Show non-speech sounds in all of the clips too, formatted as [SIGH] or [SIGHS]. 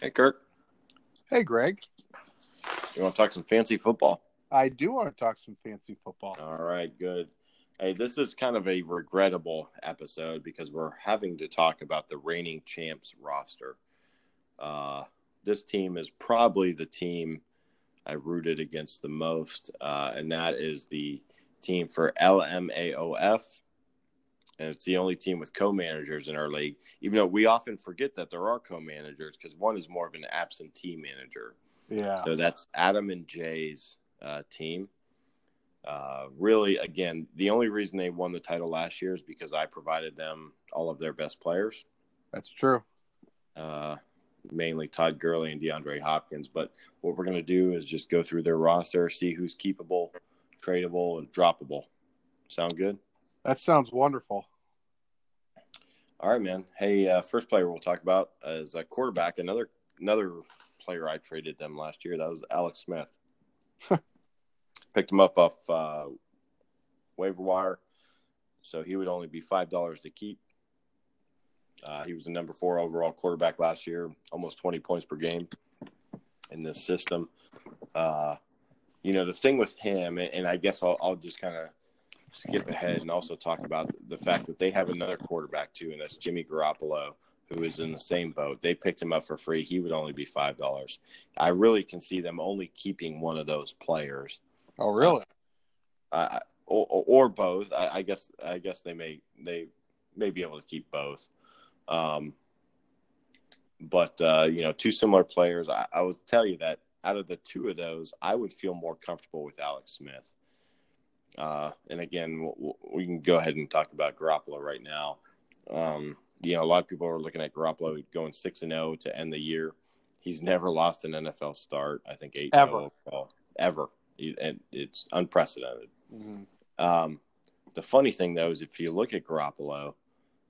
Hey, Kirk. Hey, Greg. You want to talk some fancy football? I do want to talk some fancy football. All right, good. Hey, this is kind of a regrettable episode because we're having to talk about the reigning champs roster. Uh, this team is probably the team I rooted against the most, uh, and that is the team for LMAOF. And it's the only team with co managers in our league, even though we often forget that there are co managers because one is more of an absentee manager. Yeah. So that's Adam and Jay's uh, team. Uh, really, again, the only reason they won the title last year is because I provided them all of their best players. That's true. Uh, mainly Todd Gurley and DeAndre Hopkins. But what we're going to do is just go through their roster, see who's keepable, tradable, and droppable. Sound good? That sounds wonderful. All right, man. Hey, uh, first player we'll talk about is a quarterback. Another another player I traded them last year. That was Alex Smith. [LAUGHS] Picked him up off uh, waiver wire, so he would only be five dollars to keep. Uh, he was the number four overall quarterback last year, almost twenty points per game in this system. Uh, you know the thing with him, and I guess I'll, I'll just kind of skip ahead and also talk about the fact that they have another quarterback too, and that's Jimmy Garoppolo, who is in the same boat. They picked him up for free. He would only be five dollars. I really can see them only keeping one of those players. Oh, really? Uh, or, or, both. I, I, guess. I guess they may they may be able to keep both. Um, but uh, you know, two similar players. I, I would tell you that out of the two of those, I would feel more comfortable with Alex Smith. Uh, and again, we can go ahead and talk about Garoppolo right now. Um, you know, a lot of people are looking at Garoppolo going six and zero to end the year. He's never lost an NFL start. I think eight ever, ever, and it's unprecedented. Mm-hmm. Um, the funny thing though is if you look at Garoppolo,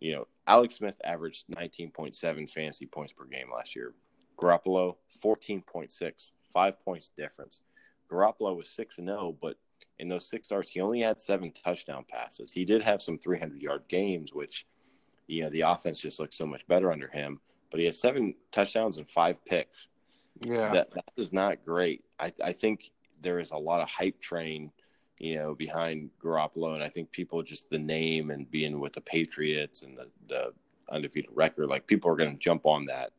you know, Alex Smith averaged 19.7 fantasy points per game last year. Garoppolo 14.6, five points difference. Garoppolo was six and zero, but in those six starts, he only had seven touchdown passes. He did have some 300 yard games, which, you know, the offense just looks so much better under him. But he has seven touchdowns and five picks. Yeah, that that is not great. I I think there is a lot of hype train, you know, behind Garoppolo, and I think people just the name and being with the Patriots and the the undefeated record, like people are going to jump on that.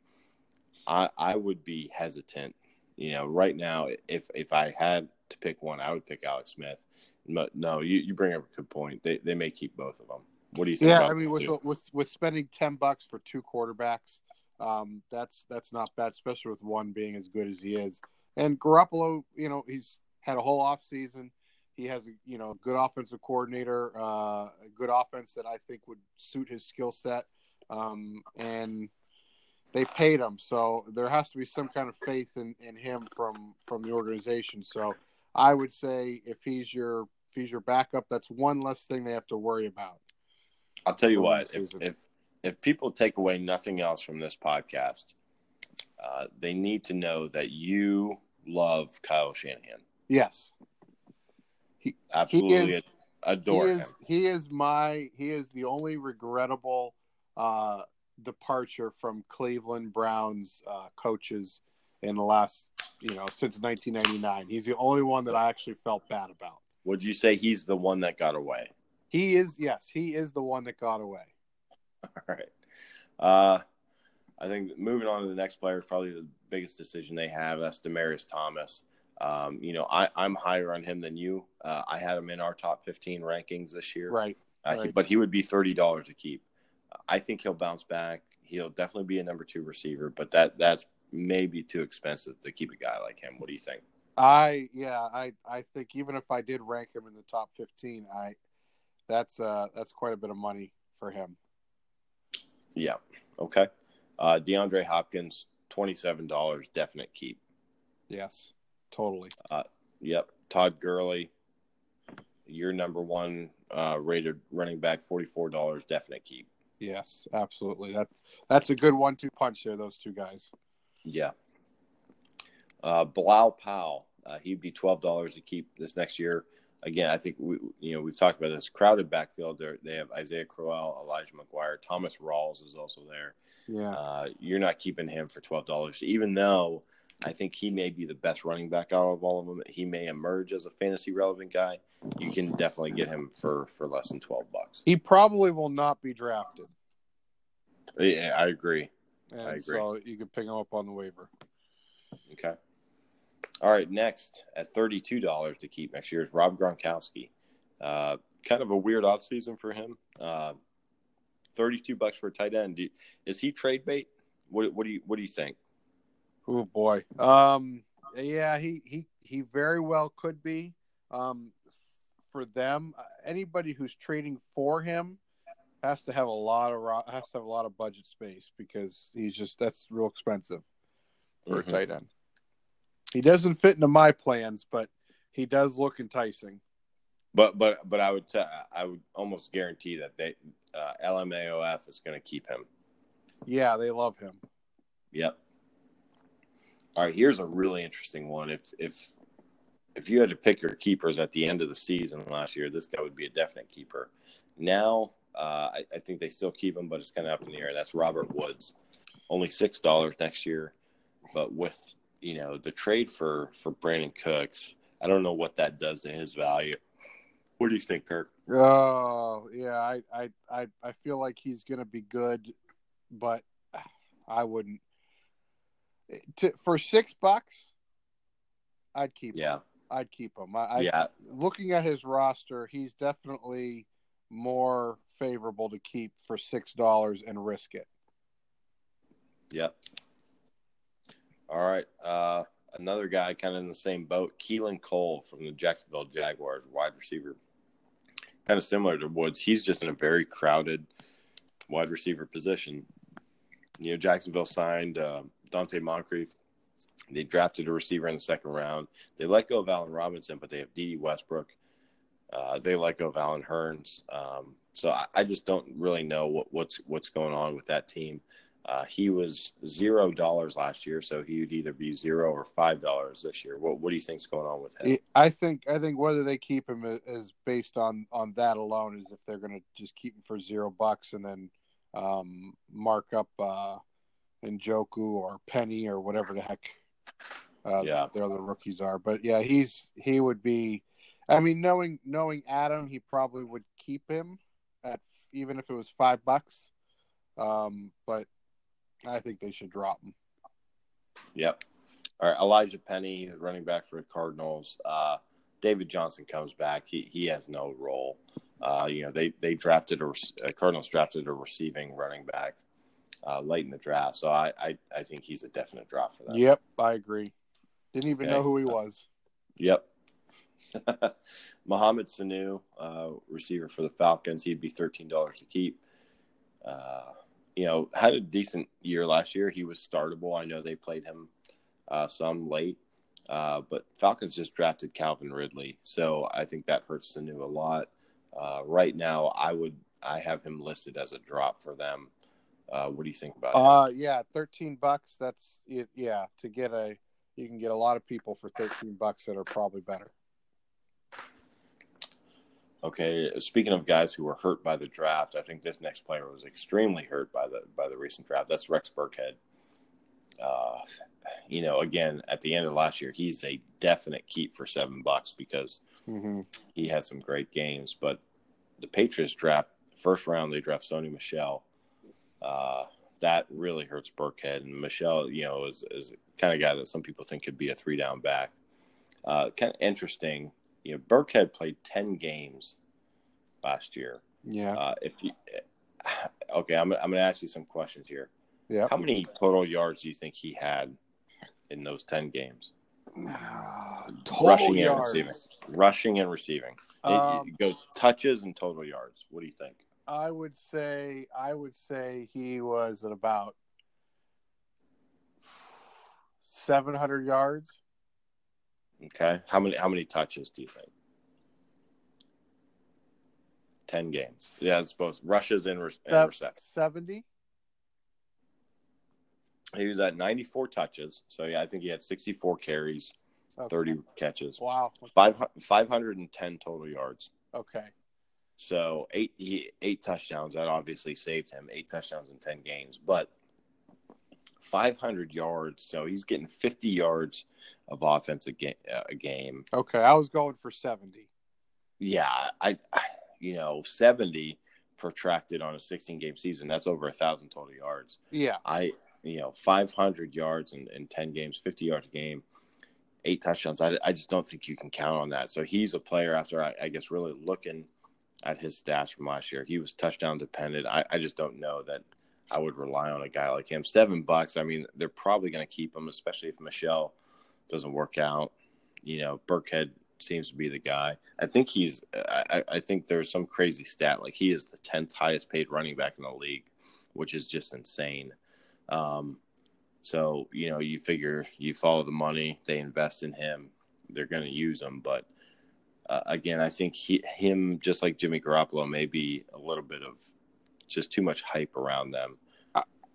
I I would be hesitant, you know, right now if if I had to pick one, I would pick Alex Smith. But no, you, you bring up a good point. They they may keep both of them. What do you think? Yeah, I mean, with with with spending ten bucks for two quarterbacks, um, that's that's not bad, especially with one being as good as he is. And Garoppolo, you know, he's had a whole off season. He has a you know good offensive coordinator, uh, a good offense that I think would suit his skill set, um, and they paid him, so there has to be some kind of faith in, in him from from the organization. So I would say if he's your if he's your backup, that's one less thing they have to worry about. I'll tell you what, if, if if people take away nothing else from this podcast, uh, they need to know that you love Kyle Shanahan. Yes, he absolutely he is, adore he is, him. He is my he is the only regrettable uh, departure from Cleveland Browns uh, coaches in the last, you know, since 1999. He's the only one that I actually felt bad about. Would you say he's the one that got away? He is, yes, he is the one that got away. All right. Uh, I think moving on to the next player is probably the biggest decision they have. That's Demaryius Thomas. Um, you know, I, I'm higher on him than you. Uh, I had him in our top 15 rankings this year. Right. Uh, right. He, but he would be $30 to keep. I think he'll bounce back. He'll definitely be a number two receiver, but that that's maybe too expensive to keep a guy like him. What do you think? I yeah, I I think even if I did rank him in the top fifteen, I that's uh that's quite a bit of money for him. Yeah. Okay. Uh DeAndre Hopkins, twenty seven dollars, definite keep. Yes, totally. Uh yep. Todd Gurley, your number one uh rated running back, forty four dollars, definite keep. Yes, absolutely. That's that's a good one-two punch there. Those two guys. Yeah. Uh, Bilal Powell, uh, he'd be twelve dollars to keep this next year. again, I think we you know we've talked about this crowded backfield. There they have Isaiah Crowell, Elijah McGuire, Thomas Rawls is also there. Yeah, Uh, you're not keeping him for twelve dollars, even though I think he may be the best running back out of all of them. He may emerge as a fantasy relevant guy. You can definitely get him for for less than twelve bucks. he probably will not be drafted. Yeah, I agree. And I agree. So you could pick him up on the waiver. Okay. All right. Next, at thirty-two dollars to keep next year is Rob Gronkowski. Uh, kind of a weird offseason for him. Uh, Thirty-two bucks for a tight end. Is he trade bait? What, what do you What do you think? Oh boy. Um. Yeah. He he he very well could be. Um. For them, uh, anybody who's trading for him has to have a lot of ro- has to have a lot of budget space because he's just that's real expensive for Mhm. a tight end. He doesn't fit into my plans, but he does look enticing. But but but I would t- I would almost guarantee that they uh, LMAOF is going to keep him. Yeah, they love him. Yep. All right, here's a really interesting one. If if if you had to pick your keepers at the end of the season last year, this guy would be a definite keeper. Now, uh, I, I think they still keep him, but it's kind of up in the air. That's Robert Woods, only six dollars next year, but with you know the trade for for Brandin Cooks, I don't know what that does to his value. What do you think, Kirk? Oh, yeah, I I I, I feel like he's going to be good, but I wouldn't. To, for six bucks, I'd keep. Yeah, him. I'd keep him. I, I, yeah, Looking at his roster, he's definitely more favorable to keep for six dollars and risk it. Yep. All right. Uh, another guy kind of in the same boat, Keelan Cole from the Jacksonville Jaguars, wide receiver. Kind of similar to Woods. He's just in a very crowded wide receiver position. You know, Jacksonville signed uh, Donte Moncrief. They drafted a receiver in the second round. They let go of Allen Robinson, but they have Dede Westbrook. Uh, they let go of Allen Hurns. Um, so I, I just don't really know what, what's what's going on with that team. Uh, he was zero dollars last year, so he would either be zero or five dollars this year. What What do you think's going on with him? I think I think whether they keep him is based on on that alone. Is if they're going to just keep him for zero bucks and then um, mark up uh, Njoku or Penny or whatever the heck uh, Yeah. the other rookies are. But yeah, he's he would be. I mean, knowing knowing Adam, he probably would keep him even if it was five bucks. Um, but I think they should drop him. Yep. All right, Elijhaa Penny is running back for the Cardinals. Uh, David Johnson comes back. He he has no role. Uh, you know, they they drafted a uh, Cardinals drafted a receiving running back uh, late in the draft, so I, I I think he's a definite drop for that. Yep, I agree. Didn't even Okay. know who he was. Yep. [LAUGHS] Mohamed Sanu, uh, receiver for the Falcons, he'd be thirteen dollars to keep. Uh, you know, had a decent year last year. He was startable. I know they played him uh, some late, uh, but Falcons just drafted Calvin Ridley, so I think that hurts Sanu a lot. Uh, right now, I would I have him listed as a drop for them. Uh, what do you think about? Uh, yeah, thirteen bucks. That's it. Yeah, to get a, you can get a lot of people for thirteen bucks that are probably better. Okay, speaking of guys who were hurt by the draft, I think this next player was extremely hurt by the by the recent draft. That's Rex Burkhead. Uh, you know, again, at the end of last year, he's a definite keep for seven bucks because Mm-hmm. he had some great games. But the Patriots draft first round, they draft Sony Michel. Uh, that really hurts Burkhead, and Michel, you know, is is the kind of guy that some people think could be a three down back. Uh, kind of interesting. You know, Burkhead played ten games last year. Yeah, Uh, if you, [SIGHS] okay, I'm I'm going to ask you some questions here. yeah. How many total yards do you think he had in those ten games? [SIGHS] Total Rushing and receiving. Rushing and receiving. Um, it go touches and total yards. What do you think? I would say I would say he was at about seven hundred yards. Okay, how many how many touches do you think? Ten games. Yeah, I suppose rushes and, re- and receptions. Seventy. He was at 94 touches. So yeah, I think he had 64 carries, okay. 30 catches. Wow. Five, 510 total yards. Okay. So eight he, eight touchdowns that obviously saved him. Eight touchdowns in ten games, but 500 yards. So he's getting 50 yards of offense a, ga- uh, a game. Okay, I was going for 70. Yeah, I, you know, 70 protracted on a 16 game season. That's over a thousand total yards. Yeah, I, you know, 500 yards in, in 10 games, 50 yards a game, eight touchdowns. I, I just don't think you can count on that. So he's a player after I, I guess really looking at his stats from last year. He was touchdown dependent. I, I just don't know that I would rely on a guy like him. Seven bucks. I mean, they're probably going to keep him, especially if Michel doesn't work out. You know, Burkhead seems to be the guy. I think he's. I, I think there's some crazy stat like he is the tenth highest paid running back in the league, which is just insane. Um, so you know, you figure you follow the money, they invest in him, they're going to use him. But uh, again, I think he, him, just like Jimmy Garoppolo, may be a little bit of just too much hype around them.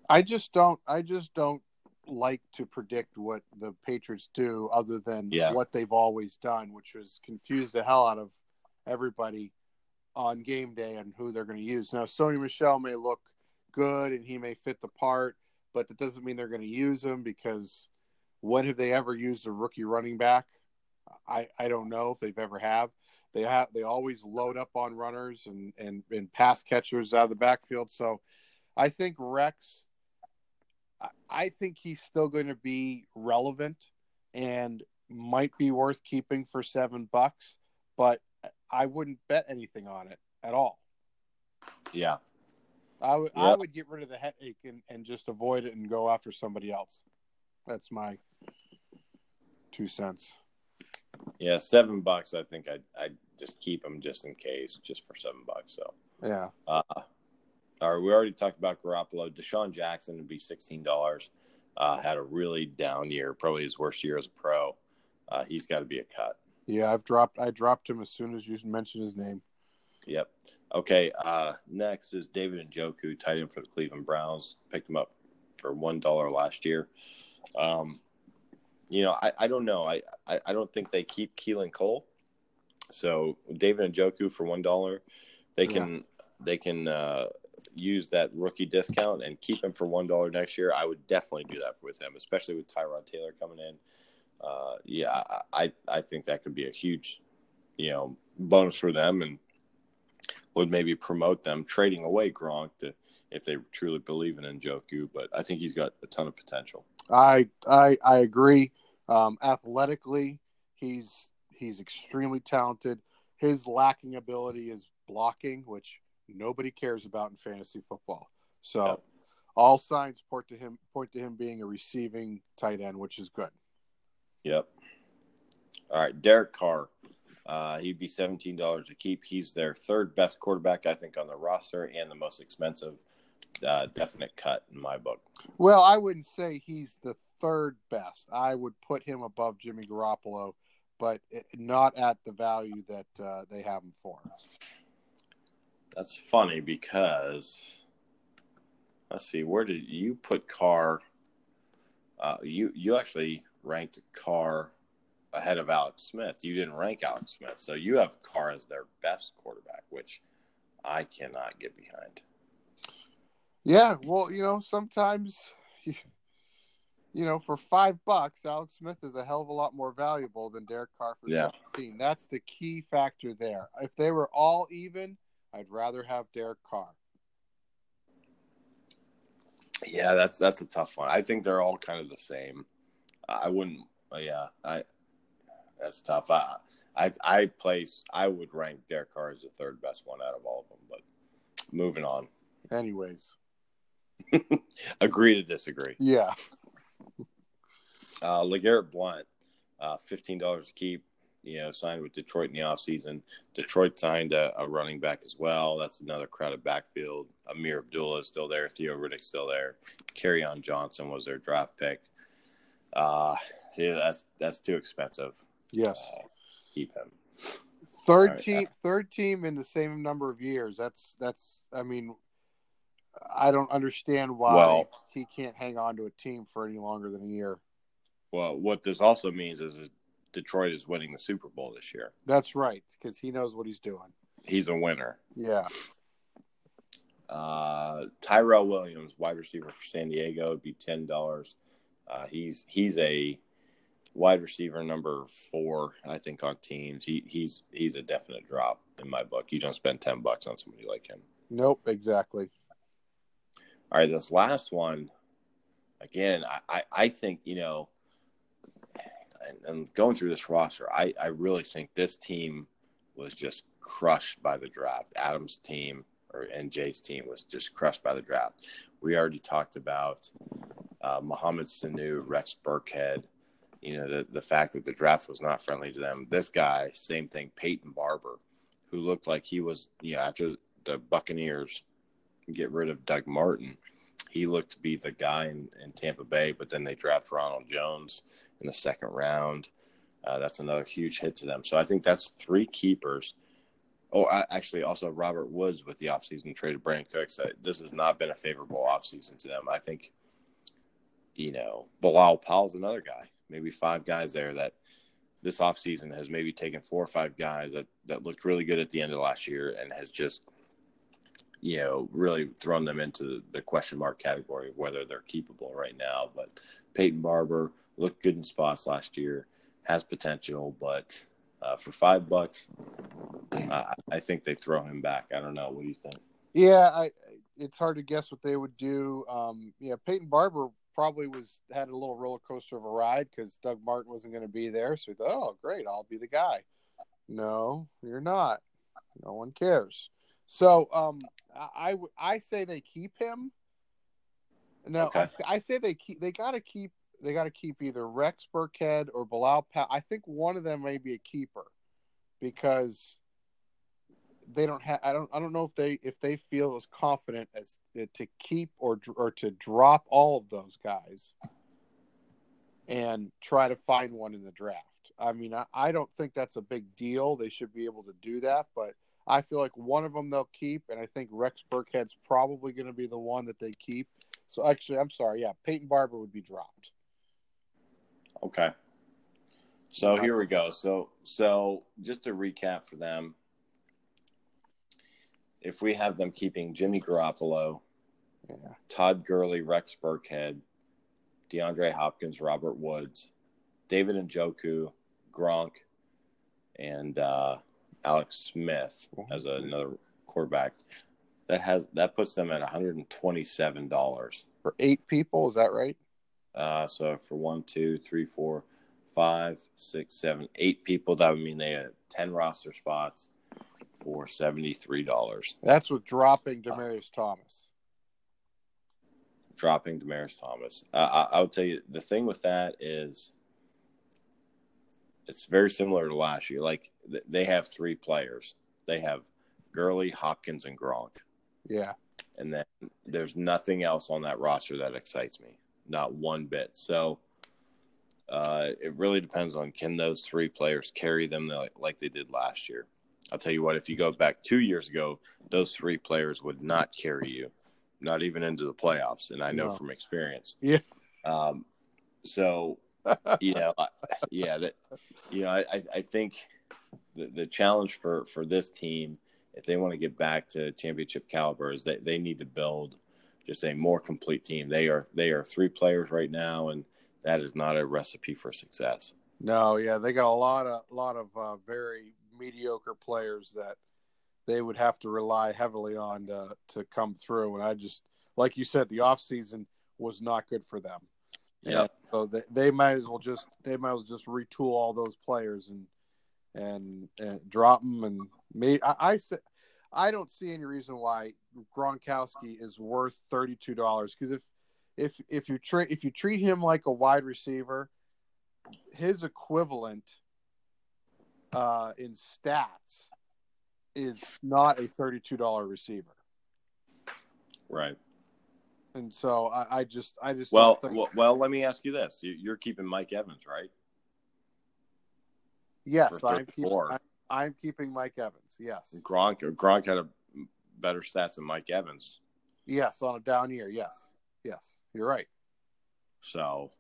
I, just don't. I just don't like to predict what the Patriots do, other than yeah. what they've always done, which was confuse the hell out of everybody on game day and who they're going to use. Now, Sony Michel may look good and he may fit the part, but that doesn't mean they're going to use him because when have they ever used a rookie running back? I, I don't know if they've ever have. They have they always load up on runners and, and, and pass catchers out of the backfield. So I think Rex I think he's still going to be relevant and might be worth keeping for seven bucks, but I wouldn't bet anything on it at all. Yeah. I would I would get rid of the headache and, and just avoid it and go after somebody else. That's my two cents. Yeah, seven bucks. I think I I just keep them just in case, just for seven bucks. So yeah. Uh, all right, we already talked about Garoppolo. DeSean Jackson would be sixteen dollars. Uh, had a really down year, probably his worst year as a pro. Uh, he's got to be a cut. Yeah, I've dropped. I dropped him as soon as you mentioned his name. Yep. Okay. Uh, next is David Njoku, tight end for the Cleveland Browns. Picked him up for one dollar last year. Um, you know, I, I don't know. I, I, I don't think they keep Keelan Cole. So David Njoku for one dollar, they can yeah. they can uh, use that rookie discount and keep him for one dollar next year. I would definitely do that with him, especially with Tyrod Taylor coming in. Uh, yeah, I I think that could be a huge, you know, bonus for them and would maybe promote them trading away Gronk to if they truly believe in Njoku. But I think he's got a ton of potential. I I I agree. Um, athletically, he's he's extremely talented. His lacking ability is blocking, which nobody cares about in fantasy football. So yep. all signs point to him point to him being a receiving tight end, which is good. Yep. All right, Derek Carr. Uh, he'd be seventeen dollars to keep. He's their third best quarterback, I think, on the roster, and the most expensive. Uh, definite cut in my book. Well, I wouldn't say he's the third best. I would put him above Jimmy Garoppolo, but not at the value that uh, they have him for. That's funny because let's see, where did you put Carr? Uh, you you actually ranked Carr ahead of Alex Smith. You didn't rank Alex Smith, so you have Carr as their best quarterback, which I cannot get behind. Yeah, well, you know, sometimes, you, you know, for five bucks, Alex Smith is a hell of a lot more valuable than Derek Carr for yeah. 17. That's the key factor there. If they were all even, I'd rather have Derek Carr. Yeah, that's that's a tough one. I think they're all kind of the same. I wouldn't. Yeah, I. That's tough. I, I, I place. I would rank Derek Carr as the third best one out of all of them. But moving on. Anyways, [LAUGHS] agree to disagree. Yeah. Uh, LeGarrette Blount, uh, fifteen dollars to keep you know, signed with Detroit in the offseason. Detroit signed a, a, running back as well. That's another crowded backfield. Ameer Abdullah is still there. Theo Riddick's still there. Kerryon Johnson was their draft pick. Uh, yeah, that's that's too expensive. Yes. Uh, keep him. Third right, team, third team in the same number of years. That's that's. I mean, I don't understand why well, he can't hang on to a team for any longer than a year. Well, what this also means is, is Detroit is winning the Super Bowl this year. That's right, because he knows what he's doing. He's a winner. Yeah. Uh, Tyrell Williams, wide receiver for San Diego, would be ten dollars. Uh, he's he's a wide receiver number four, I think, on teams. He he's he's a definite drop in my book. You don't spend ten bucks on somebody like him. Nope, exactly. All right, this last one, again, I, I, I think, you know, and, and, going through this roster, I, I really think this team was just crushed by the draft. Adam's team or and Jay's team was just crushed by the draft. We already talked about uh, Sanu, Rex Burkhead, you know, the, the fact that the draft was not friendly to them. This guy, same thing, Peyton Barber, who looked like he was, you know, after the Buccaneers get rid of Doug Martin, he looked to be the guy in, in Tampa Bay, but then they draft Ronald Jones in the second round. Uh, that's another huge hit to them. So I think that's three keepers. Oh, I, actually, also Robert Woods with the offseason traded Brandin Cooks. Uh, this has not been a favorable offseason to them. I think, you know, Bilal Powell's another guy, maybe five guys there that this offseason has maybe taken four or five guys that, that looked really good at the end of last year and has just – you know, really thrown them into the question mark category of whether they're keepable right now. But Peyton Barber looked good in spots last year, has potential, but uh, for five bucks, [CLEARS THROAT] uh, I think they throw him back. I don't know. What do you think? Yeah, I, it's hard to guess what they would do. Um, yeah, Peyton Barber probably was had a little roller coaster of a ride because Doug Martin wasn't going to be there. So he thought, oh, great, I'll be the guy. No, you're not. No one cares. So um, I, I say they keep him. No, okay. I, I, say they keep. They got to keep. They got to keep either Rex Burkhead or Bilal. Pa- I think one of them may be a keeper because they don't have. I don't. I don't know if they if they feel as confident as uh, to keep or or to drop all of those guys and try to find one in the draft. I mean, I, I don't think that's a big deal. They should be able to do that, but I feel like one of them they'll keep, and I think Rex Burkhead's probably going to be the one that they keep. So actually, I'm sorry, yeah, Peyton Barber would be dropped. Okay. So here we go. So so just to recap for them, if we have them keeping Jimmy Garoppolo, yeah. Todd Gurley, Rex Burkhead, DeAndre Hopkins, Robert Woods, David Njoku, Gronk, and uh, Alex Smith as another quarterback. That has that puts them at one hundred and twenty seven dollars for eight people. Is that right? Uh, so for one, two, three, four, five, six, seven, eight people, that would mean they had ten roster spots for seventy three dollars. That's with dropping Demaryius uh, Thomas. Dropping Demaryius Thomas. Uh, I, I would tell you the thing with that is it's very similar to last year. Like they have three players. They have Gurley, Hopkins, and Gronk. Yeah. And then there's nothing else on that roster that excites me. Not one bit. So uh, it really depends on can those three players carry them like they did last year. I'll tell you what, if you go back two years ago, those three players would not carry you, not even into the playoffs. And I know no. from experience. Yeah. Um, so [LAUGHS] you know, yeah, that you know, I, I think the, the challenge for for this team, if they want to get back to championship caliber, is that they need to build just a more complete team. They are they are three players right now, and that is not a recipe for success. No, yeah, they got a lot of lot of uh, very mediocre players that they would have to rely heavily on to, to come through. And I just, like you said, the off season was not good for them. Yeah. So they, they might as well just they might as well just retool all those players and and, and drop them and me I, I say I don't see any reason why Gronkowski is worth thirty two dollars because if if if you treat if you treat him like a wide receiver, his equivalent uh, in stats is not a thirty two dollar receiver. Right and so I, I just I just well, think... well well let me ask you this: you're keeping Mike Evans, right? Yes, I'm keeping. I'm, I'm, keeping Mike Evans. Yes, Gronk Gronk had a better stats than Mike Evans. Yes, on a down year. Yes, yes, you're right. So,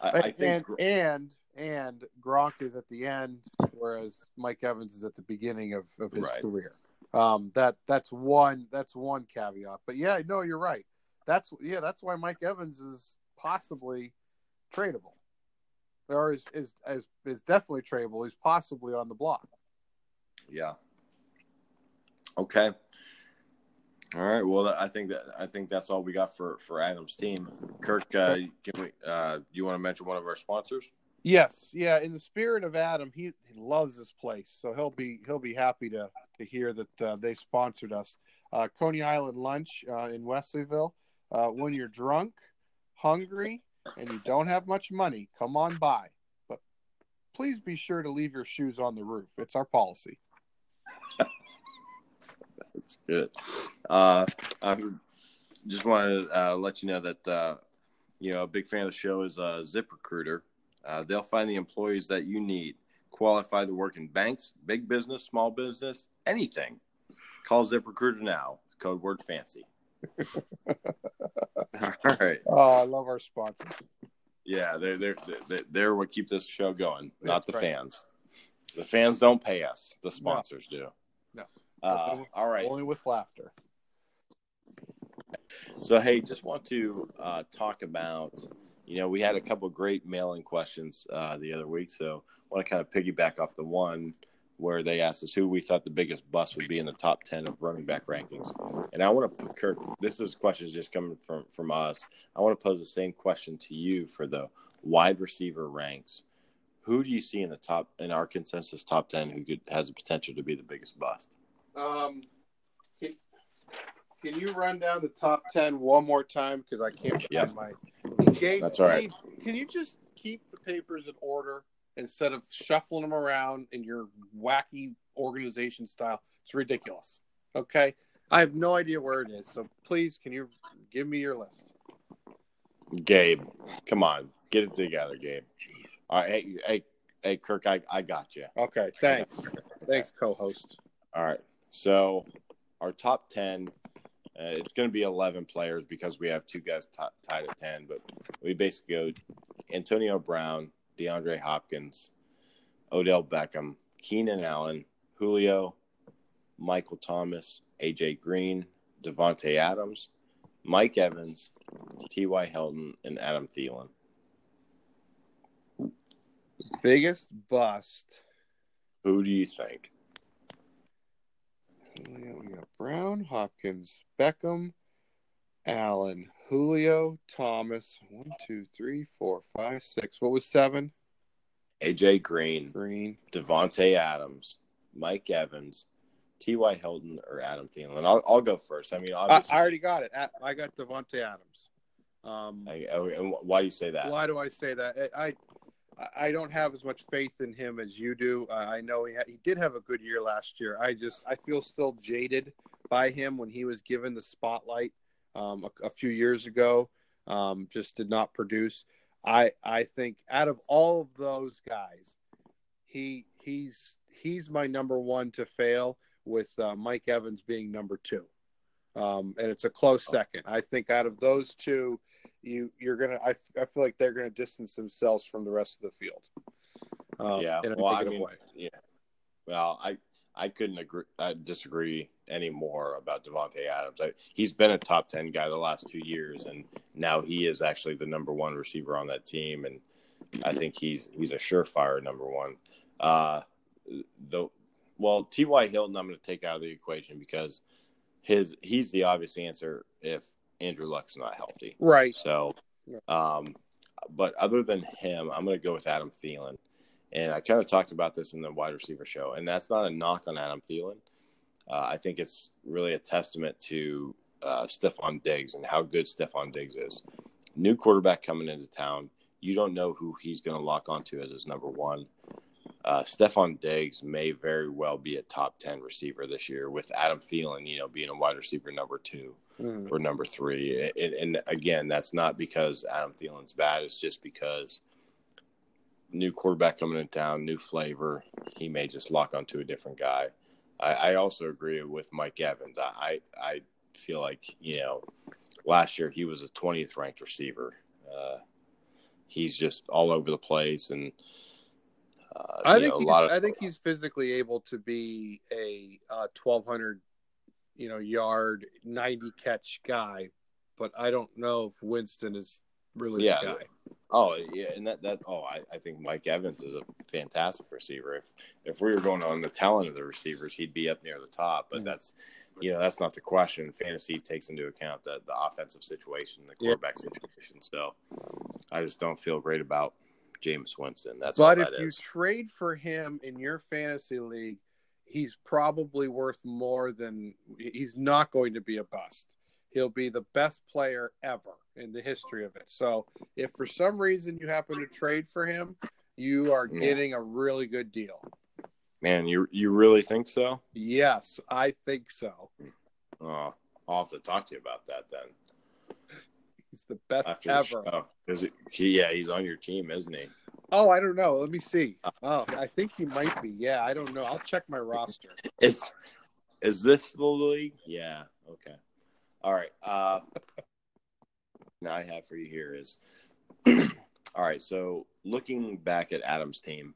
I, I think and, and and Gronk is at the end, whereas Mike Evans is at the beginning of, of his Right. career. Um, that that's one that's one caveat. But yeah, no, you're right. That's yeah, that's why Mike Evans is possibly tradable, or is is is, is definitely tradable. He's possibly on the block. Yeah. Okay. All right. Well, I think that I think that's all we got for for Adam's team. Kirk, uh, can we? Uh, you want to mention one of our sponsors? Yes, yeah. In the spirit of Adam, he, he loves this place, so he'll be he'll be happy to to hear that uh, they sponsored us. Uh, Coney Island Lunch uh, in Wesleyville. Uh, when you're drunk, hungry, and you don't have much money, come on by. But please be sure to leave your shoes on the roof. It's our policy. That's good. Uh, I just want to uh, let you know that uh, you know a big fan of the show is uh, ZipRecruiter. Uh, they'll find the employees that you need, qualified to work in banks, big business, small business, anything. Call ZipRecruiter now. Code word fancy. [LAUGHS] All right. Oh, I love our sponsors. Yeah, they're they're they're, they're what keep this show going, not the right. fans. The fans don't pay us; the sponsors do. No. Uh, all right. Only with laughter. So hey, just want to uh, talk about. You know, we had a couple great mailing questions uh, the other week, so I want to kind of piggyback off the one where they asked us who we thought the biggest bust would be in the top ten of running back rankings. And I want to put Kirk. This is questions just coming from from us. I want to pose the same question to you for the wide receiver ranks. Who do you see in the top in our consensus top ten who could has the potential to be the biggest bust? Um, can, can you run down the top ten one more time? Because I can't find Yeah. my. Gabe, That's all right. Gabe, can you just keep the papers in order instead of shuffling them around in your wacky organization style? It's ridiculous. Okay, I have no idea where it is. So please, can you give me your list? Gabe, come on, get it together, Gabe. All right, hey, hey, hey, Kirk, I, I got you. Okay, thanks, thanks, co-host. All right, so our top ten, uh, it's going to be eleven players because we have two guys t- tied at ten, but we basically go Antonio Brown, DeAndre Hopkins, Odell Beckham, Keenan Allen, Julio, Michael Thomas, AJ Green, Davante Adams, Mike Evans, T.Y. Hilton, and Adam Thielen. Biggest bust. Who do you think? We got Brown, Hopkins, Beckham, Allen, Julio, Thomas. One, two, three, four, five, six. What was seven? AJ Green, Green. Davante Adams, Mike Evans, T.Y. Hilton, or Adam Thielen. I'll, I'll go first. I mean, I, obviously, I already got it. I got Davante Adams. Um, I, oh, and why do you say that? why do I say that? I, I I don't have as much faith in him as you do. Uh, I know he ha- he did have a good year last year. I just I feel still jaded by him when he was given the spotlight um, a, a few years ago. Um, just did not produce. I I think out of all of those guys, he he's he's my number one to fail with uh, Mike Evans being number two. Um, and it's a close second. I think out of those two, you you're gonna. I, I feel like they're gonna distance themselves from the rest of the field. Um, yeah, in a well, I mean, way. yeah. Well, I I couldn't agree, I disagree anymore about Davante Adams. I, he's been a top ten guy the last two years, and now he is actually the number one receiver on that team, and I think he's he's a surefire number one. Uh, the well, T.Y. Hilton, I'm going to take out of the equation because his he's the obvious answer if Andrew Luck's not healthy. Right. So, um, but other than him, I'm going to go with Adam Thielen. And I kind of talked about this in the wide receiver show, and that's not a knock on Adam Thielen. Uh, I think it's really a testament to uh, Stefon Diggs and how good Stefon Diggs is. New quarterback coming into town. You don't know who he's going to lock onto as his number one. Uh, Stefon Diggs may very well be a top 10 receiver this year with Adam Thielen, you know, being a wide receiver number two Mm. or number three. And, and again, that's not because Adam Thielen's bad. It's just because new quarterback coming in town, new flavor. He may just lock onto a different guy. I, I also agree with Mike Evans. I, I, feel like you know, last year he was a 20th ranked receiver. Uh, he's just all over the place, and Uh, I think know, a he's, lot of I think he's physically able to be a uh, twelve hundred, you know, yard ninety catch guy, but I don't know if Winston is really Yeah. the guy. Oh yeah, and that that oh I, I think Mike Evans is a fantastic receiver. If if we were going on the talent of the receivers, he'd be up near the top. But that's you know that's not the question. Fantasy takes into account the the offensive situation, the Yeah. quarterback situation. So I just don't feel great about Jameis Winston. That's But that if you is. trade for him in your fantasy league, he's probably worth more than he's not going to be a bust. He'll be the best player ever in the history of it. So if for some reason you happen to trade for him, you are getting a really good deal. Man, you you really think so? Yes, I think so. Oh, I'll have to talk to you about that then. He's the best After ever. show. Is it, he, yeah, he's on your team, isn't he? Oh, I don't know. Let me see. Oh, I think he might be. Yeah, I don't know. I'll check my roster. [LAUGHS] Is is this the league? Yeah. Okay. All right. Uh now I have for you here is [CLEARS THROAT] all right, so looking back at Adam's team,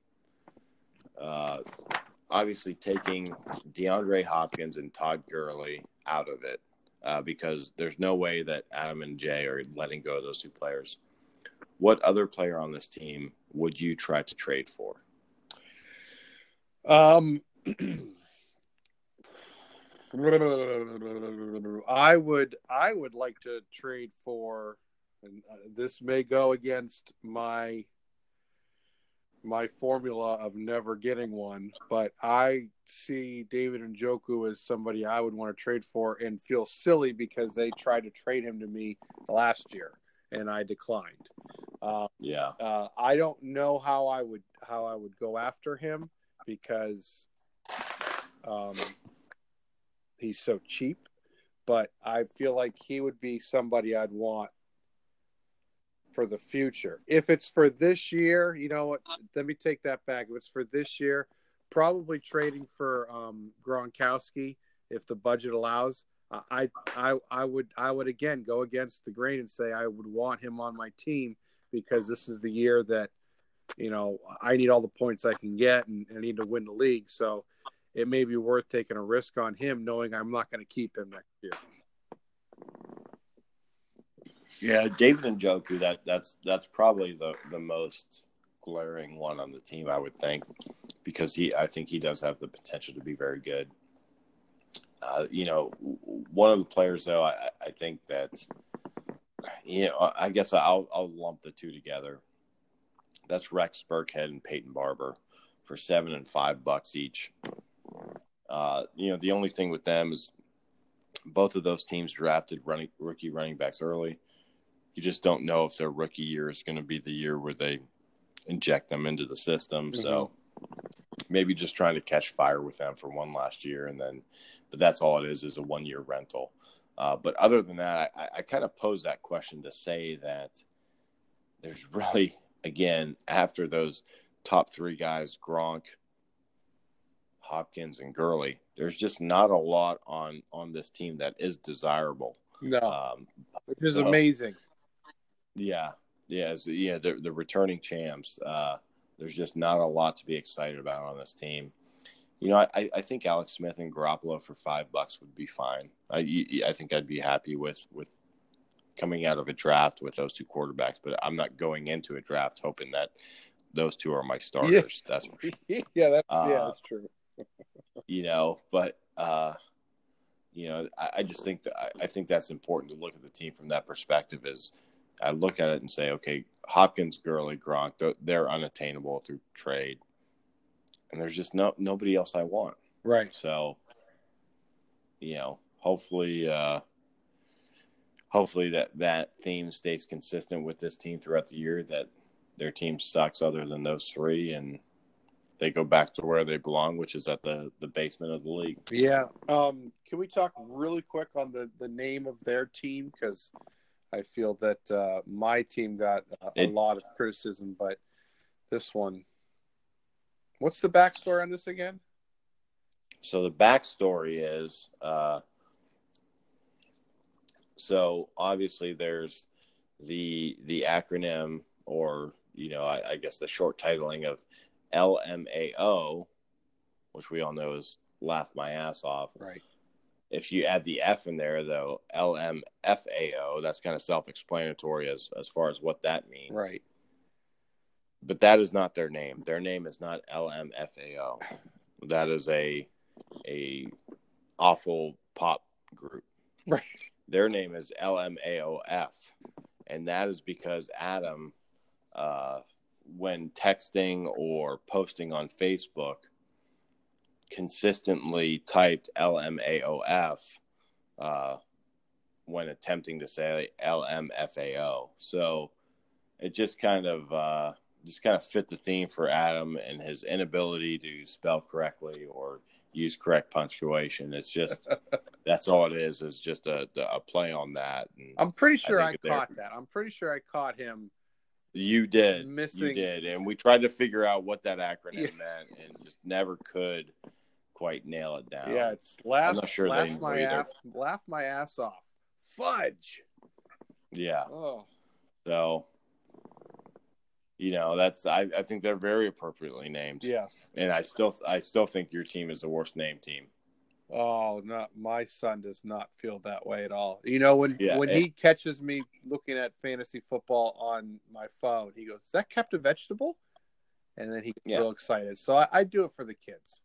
uh obviously taking DeAndre Hopkins and Todd Gurley out of it, uh, because there's no way that Adam and Jay are letting go of those two players. What other player on this team would you try to trade for? Um, [CLEARS THROAT] I would I would like to trade for, and uh, this may go against my my formula of never getting one, but I see David Njoku as somebody I would want to trade for, and feel silly because they tried to trade him to me last year, and I declined. Uh, Yeah. uh, I don't know how I would how I would go after him because um, he's so cheap. But I feel like he would be somebody I'd want for the future. If it's for this year, you know what? Let me take that back. If it's for this year, probably trading for um, Gronkowski if the budget allows. I I I would I would again go against the grain and say I would want him on my team because this is the year that you know I need all the points I can get and, and I need to win the league. So it may be worth taking a risk on him, knowing I'm not going to keep him next year. Yeah, David Njoku, that that's that's probably the the most glaring one on the team, I would think, because he I think he does have the potential to be very good. Uh, you know, one of the players though, I, I think that you know, I guess I'll I'll lump the two together. That's Rex Burkhead and Peyton Barber for seven and five bucks each. Uh, you know, the only thing with them is both of those teams drafted running rookie running backs early you just don't know if their rookie year is going to be the year where they inject them into the system. So maybe just trying to catch fire with them for one last year, and then, but that's all it is is a one year rental. Uh, but other than that, I, I kind of pose that question to say that there's [LAUGHS] really, again, after those top three guys, Gronk, Hopkins, and Gurley, there's just not a lot on on this team that is desirable. No, Um, which is well, amazing. yeah, yeah, so, yeah. The the returning champs. Uh, there's just not a lot to be excited about on this team. You know, I, I think Alex Smith and Garoppolo for five bucks would be fine. I I think I'd be happy with with coming out of a draft with those two quarterbacks. But I'm not going into a draft hoping that those two are my starters. That's for sure. [LAUGHS] yeah, that's Uh, yeah, that's true. You know, but uh, you know, I, I just think that I, I think that's important to look at the team from that perspective. Is I look at it and say, okay, Hopkins, Gurley, Gronk, they're, they're unattainable through trade, and there's just no nobody else I want. Right. So, you know, hopefully, uh, hopefully that that theme stays consistent with this team throughout the year. That their team sucks other than those three, and they go back to where they belong, which is at the the basement of the league. Yeah. Um, can we talk really quick on the the name of their team because I feel that uh, my team got a, a lot of criticism, but this one. What's the backstory on this again? So the backstory is, uh, so obviously there's the the acronym or you know I, I guess the short titling of LMAO, which we all know is laugh my ass off. Right. If you add the F in there, though, LMFAO, that's kind of self-explanatory as as far as what that means. Right. But that is not their name. Their name is not LMFAO. That is a a awful pop group. Right. Their name is LMAOF, and that is because Adam, uh, when texting or posting on Facebook, consistently typed LMAOF uh, when attempting to say LMFAO. So it just kind of uh, just kind of fit the theme for Adam and his inability to spell correctly or use correct punctuation. It's just [LAUGHS] that's all it is. Is just a, a play on that. And I'm pretty sure I, they're- caught that. I'm pretty sure I caught him. You did, Missing- you did, and we tried to figure out what that acronym Yeah. meant, and just never could quite nail it down. yeah, it's laugh. not sure laugh they my ass, laugh my ass off. Fudge. yeah. Oh, So, you know, that's I, I think they're very appropriately named. yes. And I still I still think your team is the worst named team. Oh, not my son does not feel that way at all. You know, when Yeah, when it- he catches me looking at fantasy football on my phone, he goes, "Is that kept a vegetable?" And then he gets Yeah. real excited. So I, I do it for the kids.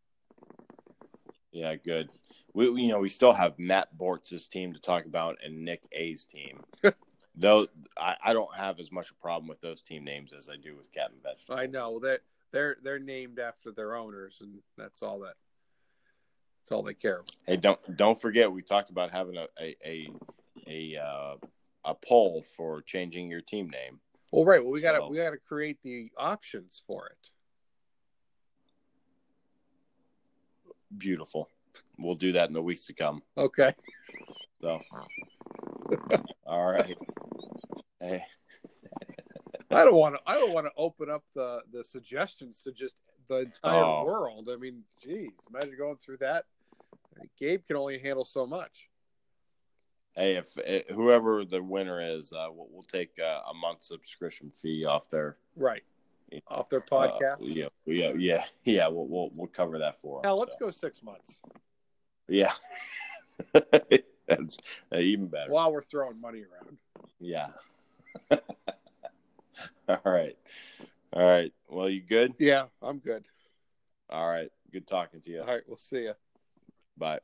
Yeah, good. We we- you know we still have Matt Bortz's team to talk about and Nick A's team. [LAUGHS] Though I, I don't have as much a problem with those team names as I do with Captain Vegetable. I know that they're they're named after their owners, and that's all that. That's all they care about. Hey, don't don't forget we talked about having a a a a, uh, a poll for changing your team name. Well, right. Well, we got to we got to create the options for it. Beautiful. We'll do that in the weeks to come. Okay. So, [LAUGHS] all right. Hey, [LAUGHS] I don't want to. I don't want to open up the the suggestions to just the entire Oh. world. I mean, geez, imagine going through that. Gabe can only handle so much. hey, if eh, whoever the winner is, uh, we'll, we'll take uh, a month subscription fee off their Right. Yeah. Off their uh, podcast. yeah, yeah, yeah, [LAUGHS] yeah. We'll we'll, we'll cover that for. 'em, Hell, let's so. go six months Yeah, [LAUGHS] that's uh, even better. while we're throwing money around. Yeah. [LAUGHS] All right. All right. Well, you good? Yeah, I'm good. All right. Good talking to you. All right, we'll see you. Bye.